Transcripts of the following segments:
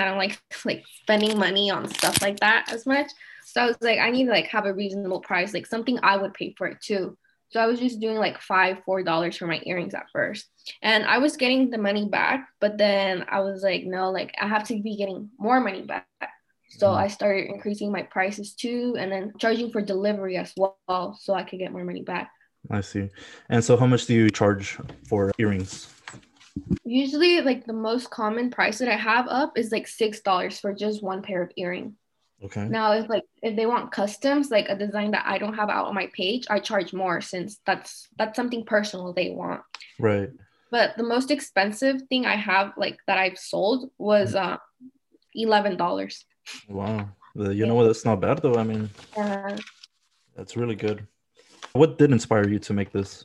I don't like like spending money on stuff like that as much. So I was like, I need to like have a reasonable price, like something I would pay for it too. So I was just doing like five, four dollars for my earrings at first. And I was getting the money back, but then I was like, no, like I have to be getting more money back. So mm. I started increasing my prices too and then charging for delivery as well so I could get more money back. I see. And so how much do you charge for earrings? Usually like the most common price that I have up is like six dollars for just one pair of earring. Okay. Now, if like if they want customs, like a design that I don't have out on my page, I charge more since that's that's something personal they want. Right. But the most expensive thing I have like that I've sold was uh eleven dollars. Wow. You know what? That's not bad though. I mean, yeah. that's really good. What did inspire you to make this?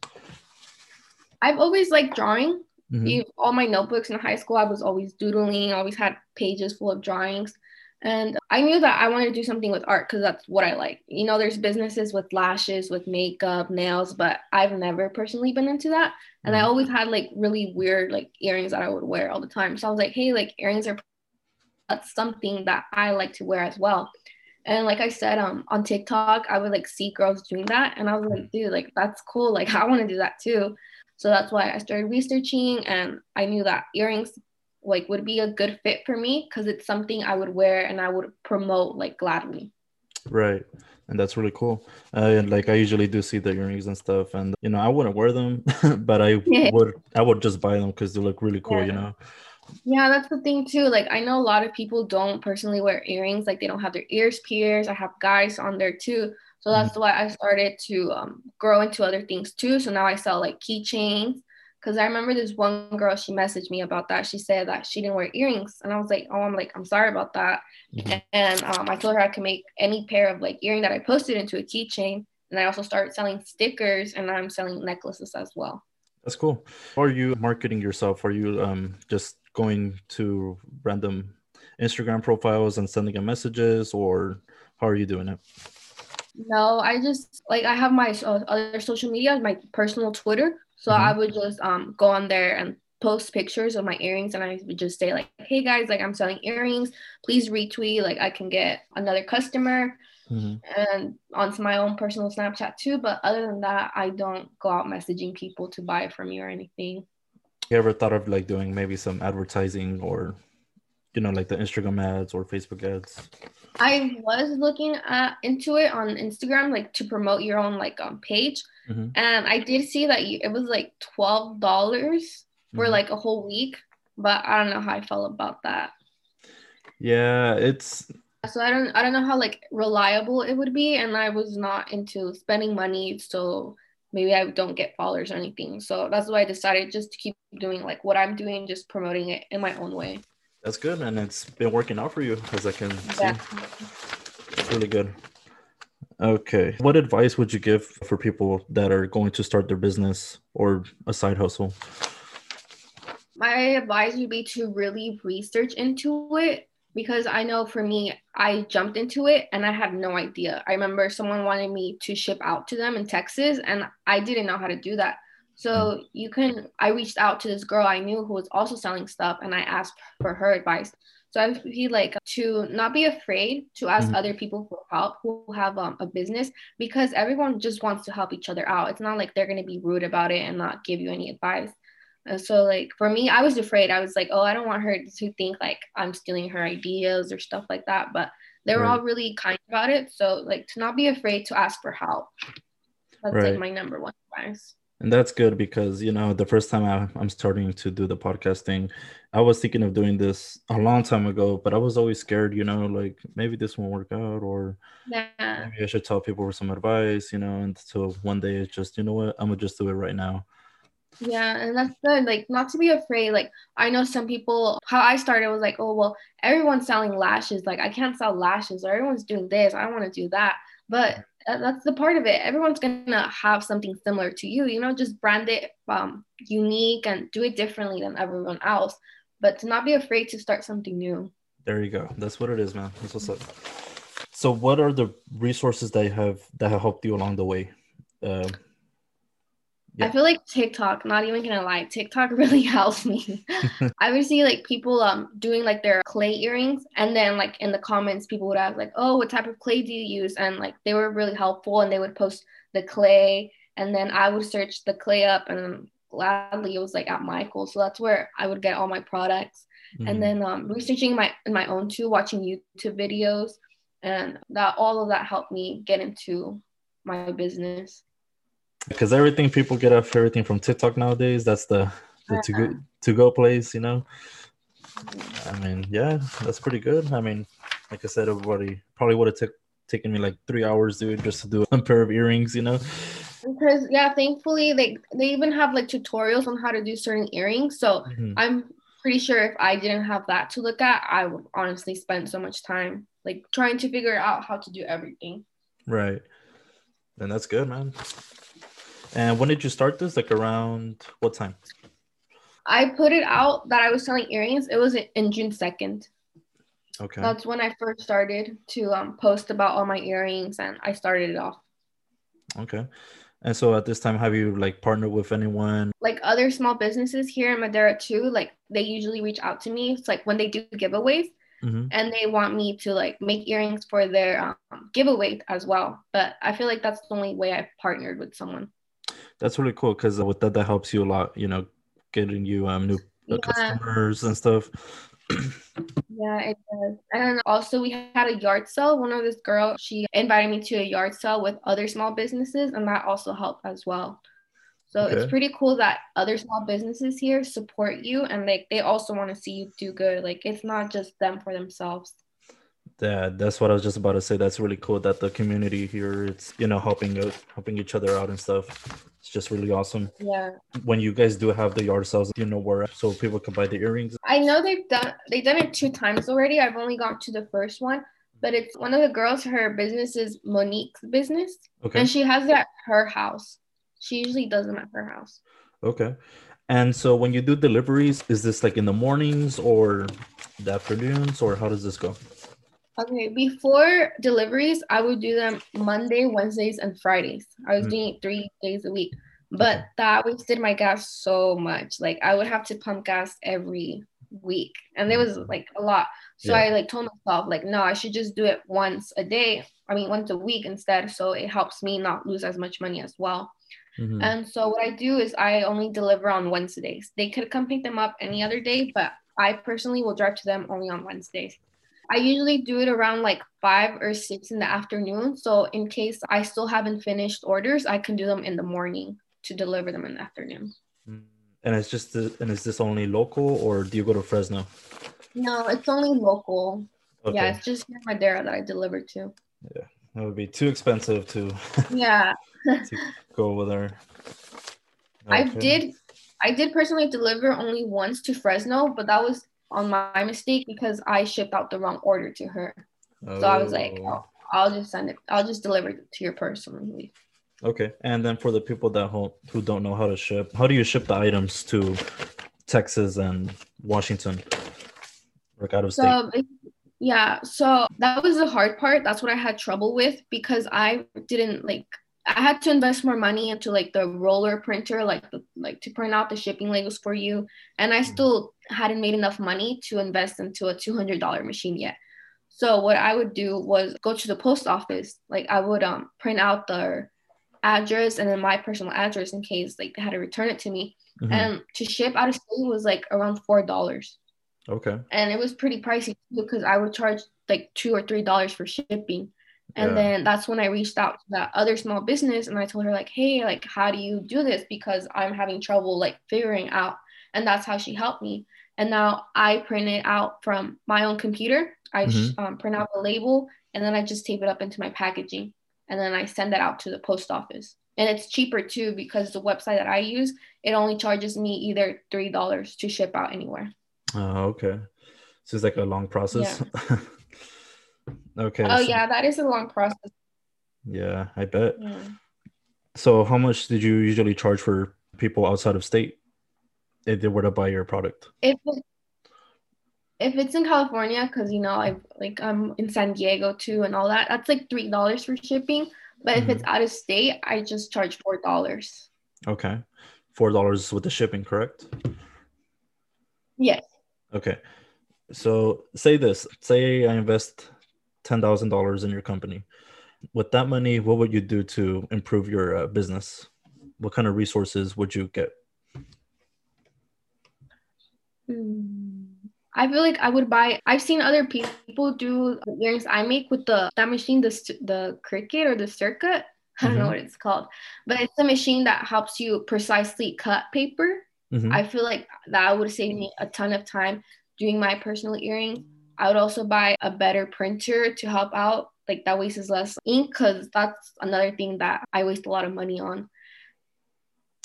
I've always liked drawing. Mm-hmm. All my notebooks in high school, I was always doodling. always had pages full of drawings. And I knew that I wanted to do something with art because that's what I like. You know, there's businesses with lashes, with makeup, nails, but I've never personally been into that. And I mm. always had like really weird like earrings that I would wear all the time. So I was like, hey, like earrings are that's something that I like to wear as well. And like I said, um, on TikTok, I would like see girls doing that, and I was like, dude, like that's cool. Like I want to do that too. So that's why I started researching, and I knew that earrings like would be a good fit for me because it's something I would wear and I would promote like gladly. Right. And that's really cool. Uh, and like I usually do see the earrings and stuff, and you know I wouldn't wear them, but I would I would just buy them because they look really cool. Yeah. You know. Yeah, that's the thing too. Like I know a lot of people don't personally wear earrings, like they don't have their ears pierced. I have guys on there too. So that's mm-hmm. why I started to um, grow into other things too. So now I sell like keychains because I remember this one girl, she messaged me about that. She said that she didn't wear earrings. And I was like, oh, I'm like, I'm sorry about that. Mm-hmm. And um, I told her I could make any pair of like earring that I posted into a keychain. And I also started selling stickers and I'm selling necklaces as well. That's cool. Are you marketing yourself? Are you um, just going to random Instagram profiles and sending them messages or how are you doing it? No, I just like I have my uh, other social media, my personal Twitter. So mm-hmm. I would just um go on there and post pictures of my earrings and I would just say like, hey guys, like I'm selling earrings. Please retweet. Like I can get another customer. Mm-hmm. And onto my own personal Snapchat too. But other than that, I don't go out messaging people to buy from me or anything. You ever thought of like doing maybe some advertising or you know, like the Instagram ads or Facebook ads? I was looking at into it on Instagram, like to promote your own like um, page, mm-hmm. and I did see that you, it was like twelve dollars for mm-hmm. like a whole week, but I don't know how I felt about that. Yeah, it's so I don't I don't know how like reliable it would be, and I was not into spending money, so maybe I don't get followers or anything. So that's why I decided just to keep doing like what I'm doing, just promoting it in my own way. That's good, and it's been working out for you, as I can yeah. see. It's really good. Okay, what advice would you give for people that are going to start their business or a side hustle? My advice would be to really research into it because I know for me, I jumped into it and I had no idea. I remember someone wanted me to ship out to them in Texas, and I didn't know how to do that. So mm. you can, I reached out to this girl I knew who was also selling stuff and I asked for her advice. So I feel like to not be afraid to ask mm-hmm. other people for help who have um, a business because everyone just wants to help each other out. It's not like they're going to be rude about it and not give you any advice. And so like for me, I was afraid. I was like, oh, I don't want her to think like I'm stealing her ideas or stuff like that. But they were right. all really kind about it. So like to not be afraid to ask for help. That's right. like my number one advice and that's good because you know the first time I, i'm starting to do the podcasting i was thinking of doing this a long time ago but i was always scared you know like maybe this won't work out or yeah. maybe i should tell people for some advice you know until one day it's just you know what? I'm gonna just do it right now. Yeah and that's good like not to be afraid like i know some people how i started was like oh well everyone's selling lashes like i can't sell lashes or everyone's doing this i don't want to do that. But that's the part of it. Everyone's gonna have something similar to you, you know, just brand it um, unique and do it differently than everyone else. But to not be afraid to start something new. There you go. That's what it is, man. That's what's up. So, what are the resources that have that have helped you along the way? Uh, Yeah. I feel like TikTok, not even gonna lie, TikTok really helps me. I would see like people um doing like their clay earrings and then like in the comments people would ask like, oh, what type of clay do you use? And like they were really helpful and they would post the clay and then I would search the clay up and gladly it was like at Michael. So that's where I would get all my products. Mm-hmm. And then um, researching my my own too, watching YouTube videos and that all of that helped me get into my business because everything people get off everything from TikTok nowadays. That's the the to go to go place, you know. I mean, yeah, that's pretty good. I mean, like I said, everybody probably would have took taken me like three hours, dude, just to do a pair of earrings, you know. Because yeah, thankfully they they even have like tutorials on how to do certain earrings. So mm-hmm. I'm pretty sure if I didn't have that to look at, I would honestly spend so much time like trying to figure out how to do everything. Right. And that's good, man. And when did you start this? Like around what time? I put it out that I was selling earrings. It was in June 2nd. Okay. That's when I first started to um, post about all my earrings and I started it off. Okay. And so at this time, have you like partnered with anyone? Like other small businesses here in Madera too, like they usually reach out to me. It's like when they do giveaways mm-hmm. and they want me to like make earrings for their um, giveaway as well. But I feel like that's the only way I've partnered with someone that's really cool because with that that helps you a lot you know getting you um new yeah. customers and stuff. Yeah it does. And also we had a yard sale. One of this girl she invited me to a yard sale with other small businesses and that also helped as well. So okay. it's pretty cool that other small businesses here support you and like they also want to see you do good. Like it's not just them for themselves yeah, that's what I was just about to say. That's really cool that the community here it's you know helping out, helping each other out and stuff. It's just really awesome. Yeah. When you guys do have the yard sales, you know where so people can buy the earrings. I know they've done they've done it two times already. I've only gone to the first one, but it's one of the girls. Her business is Monique's business, okay. and she has it at her house. She usually does them at her house. Okay. And so when you do deliveries, is this like in the mornings or the afternoons, or how does this go? Okay, before deliveries, I would do them Monday, Wednesdays, and Fridays. I was mm. doing it three days a week, but okay. that wasted my gas so much. Like I would have to pump gas every week, and it was mm. like a lot. So yeah. I like told myself like, no, I should just do it once a day. I mean, once a week instead, so it helps me not lose as much money as well. Mm-hmm. And so what I do is I only deliver on Wednesdays. They could come pick them up any other day, but I personally will drive to them only on Wednesdays. I usually do it around like five or six in the afternoon. So in case I still haven't finished orders, I can do them in the morning to deliver them in the afternoon. Mm. And it's just the, and is this only local or do you go to Fresno? No, it's only local. Okay. Yeah, it's just Madera that I deliver to. Yeah, that would be too expensive to. Yeah. to go over there. Okay. I did, I did personally deliver only once to Fresno, but that was on my mistake because I shipped out the wrong order to her. Oh. So I was like, oh, I'll just send it. I'll just deliver it to your personally. Okay, and then for the people that who don't know how to ship, how do you ship the items to Texas and Washington, like out of state? So, yeah, so that was the hard part. That's what I had trouble with because I didn't like I had to invest more money into like the Rollo printer, like the, like to print out the shipping labels for you, and I mm-hmm. still hadn't made enough money to invest into a two hundred dollar machine yet. So what I would do was go to the post office. Like I would um print out their address and then my personal address in case like they had to return it to me. Mm-hmm. And to ship out of state was like around four dollars. Okay. And it was pretty pricey because I would charge like two or three dollars for shipping. And yeah. then that's when I reached out to that other small business and I told her like, hey, like how do you do this? Because I'm having trouble like figuring out. And that's how she helped me. And now I print it out from my own computer. I mm-hmm. um, print out the label and then I just tape it up into my packaging. And then I send that out to the post office. And it's cheaper too because the website that I use, it only charges me either $3 to ship out anywhere. Oh, okay. So it's like a long process. Yeah. Okay. Oh so, yeah, that is a long process. Yeah, I bet. Yeah. So how much did you usually charge for people outside of state if they were to buy your product? If if it's in California, because you know I like I'm in San Diego too and all that, that's like three dollars for shipping. But mm-hmm. if it's mm-hmm. out of state, I just charge four dollars. Okay. Four dollars with the shipping, correct? Yes. Okay. So say this. Say I invest ten thousand dollars in your company. With that money, what would you do to improve your uh, business? What kind of resources would you get? Hmm. I feel like I would buy. I've seen other people do earrings I make with the that machine, the the Cricut or the Circuit. I don't mm-hmm. know what it's called, but it's a machine that helps you precisely cut paper. Mm-hmm. I feel like that would save me a ton of time doing my personal earring. I would also buy a better printer to help out. Like that wastes less ink because that's another thing that I waste a lot of money on.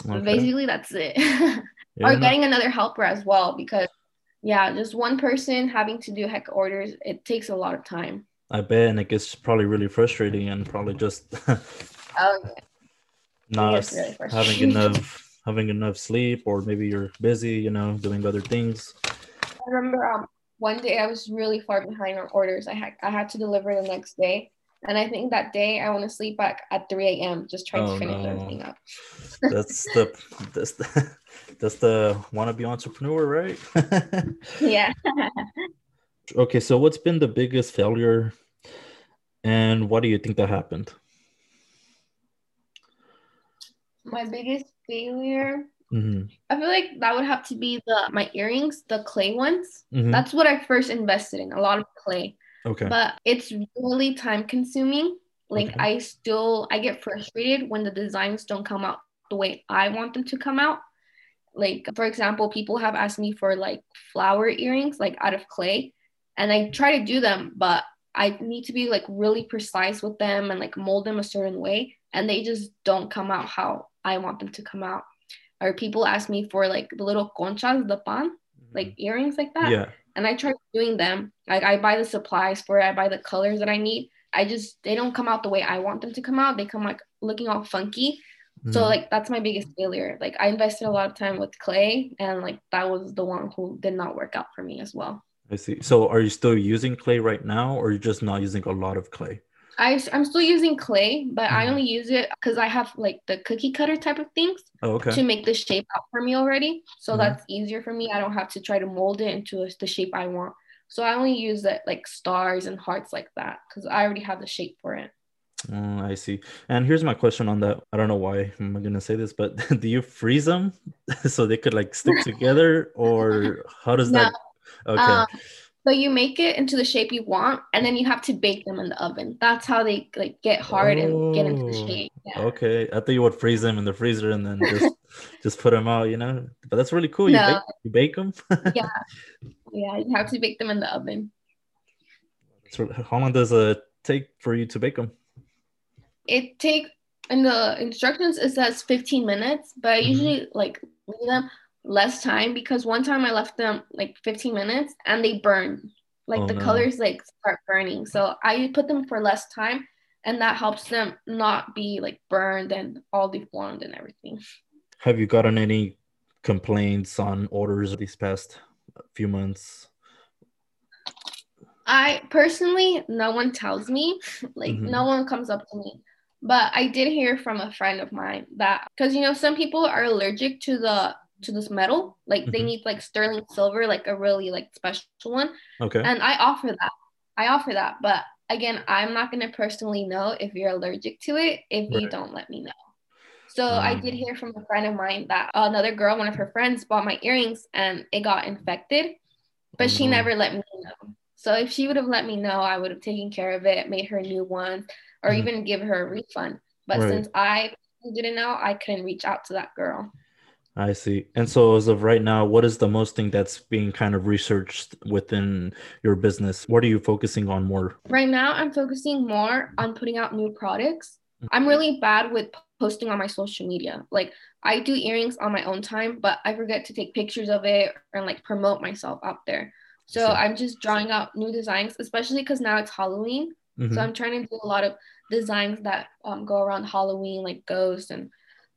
Okay. Basically, that's it. yeah, or getting another helper as well because yeah, just one person having to do heck orders, it takes a lot of time. I bet, and it gets probably really frustrating and probably just oh, yeah. not really having enough having enough sleep, or maybe you're busy, you know, doing other things. I remember um one day I was really far behind on orders. I had I had to deliver the next day, and I think that day I want to sleep back at 3 a.m. just trying oh, to finish no. everything up. that's the that's the that's the wannabe entrepreneur, right? yeah. okay, so what's been the biggest failure and what do you think that happened? My biggest failure. Mm-hmm. I feel like that would have to be the my earrings, the clay ones. Mm-hmm. That's what I first invested in, a lot of clay. Okay. But it's really time consuming. Like okay. I still I get frustrated when the designs don't come out the way I want them to come out. Like for example, people have asked me for like flower earrings like out of clay and I try to do them, but I need to be like really precise with them and like mold them a certain way and they just don't come out how I want them to come out. Or people ask me for like the little conchas, the pan, mm-hmm. like earrings like that. Yeah and I try doing them. Like I buy the supplies for it, I buy the colors that I need. I just they don't come out the way I want them to come out. They come like looking all funky. Mm. So like that's my biggest failure. Like I invested a lot of time with clay and like that was the one who did not work out for me as well. I see. So are you still using clay right now or you're just not using a lot of clay? I, I'm still using clay, but mm. I mm-hmm. only use it because I have like the cookie cutter type of things oh, okay. to make the shape out for me already. So mm. that's easier for me. I don't have to try to mold it into the shape I want. So I only use it like stars and hearts like that because I already have the shape for it. Oh, I see. And here's my question on that. I don't know why I'm gonna say this, but do you freeze them so they could like stick together, or how does no. that? Okay. Um, so you make it into the shape you want, and then you have to bake them in the oven. That's how they like get hard oh, and get into the oh, shape. Yeah. Okay, I thought you would freeze them in the freezer and then just just put them out. You know, but that's really cool. No. You bake, you bake them. yeah, yeah, you have to bake them in the oven. So how long does it take for you to bake them? It take in the instructions it says 15 minutes, but I mm-hmm. usually like leave them less time because one time I left them like 15 minutes and they burn. Like oh, the no. colors like start burning. So I put them for less time and that helps them not be like burned and all deformed and everything. Have you gotten any complaints on orders these past few months? I personally, no one tells me, like, mm-hmm. no one comes up to me. But I did hear from a friend of mine that because you know, some people are allergic to the to this metal. Like mm-hmm. they need like sterling silver, like a really like special one. Okay. And I offer that. I offer that. But again, I'm not gonna personally know if you're allergic to it if right. you don't let me know. So um, I did hear from a friend of mine that another girl, one of her friends, bought my earrings and it got infected, but she never let me know. So if she would have let me know, I would have taken care of it, made her a new one, or mm-hmm. even give her a refund. But right. since I didn't know, I couldn't reach out to that girl. I see. And so, as of right now, what is the most thing that's being kind of researched within your business? What are you focusing on more? Right now, I'm focusing more on putting out new products. I'm really bad with posting on my social media. Like, I do earrings on my own time, but I forget to take pictures of it and like promote myself out there. So, I'm just drawing out new designs, especially because now it's Halloween. Mm-hmm. So, I'm trying to do a lot of designs that um, go around Halloween, like ghosts and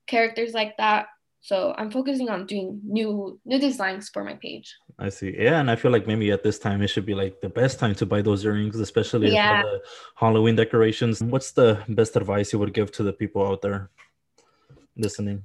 characters like that so I'm focusing on doing new new designs for my page. I see. Yeah, and I feel like maybe at this time it should be like the best time to buy those earrings, especially yeah. for the Halloween decorations. What's the best advice you would give to the people out there listening?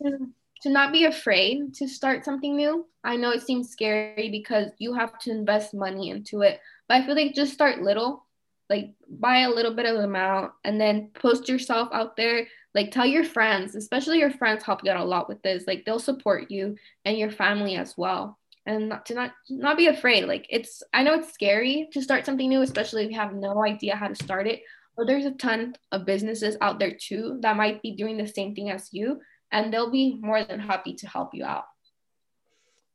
to not be afraid to start something new. I know it seems scary because you have to invest money into it, but I feel like just start little, like buy a little bit of amount and then post yourself out there. Like tell your friends, especially your friends help you out a lot with this. Like they'll support you and your family as well. And not to not not be afraid. Like it's I know it's scary to start something new, especially if you have no idea how to start it. But there's a ton of businesses out there too that might be doing the same thing as you and they'll be more than happy to help you out.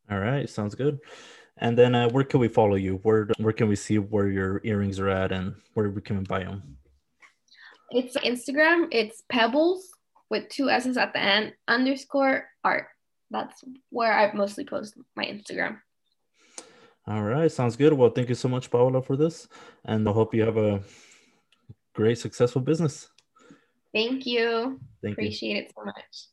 All right, sounds good. And then uh, where can we follow you? Where where can we see where your earrings are at and where we can buy them? It's Instagram. It's Pebbles with two S's at the end underscore art. That's where I mostly post my Instagram. All right, sounds good. Well, thank you so much, Paola, for this, and I hope you have a great, successful business. Thank you. Thank Appreciate you. it so much.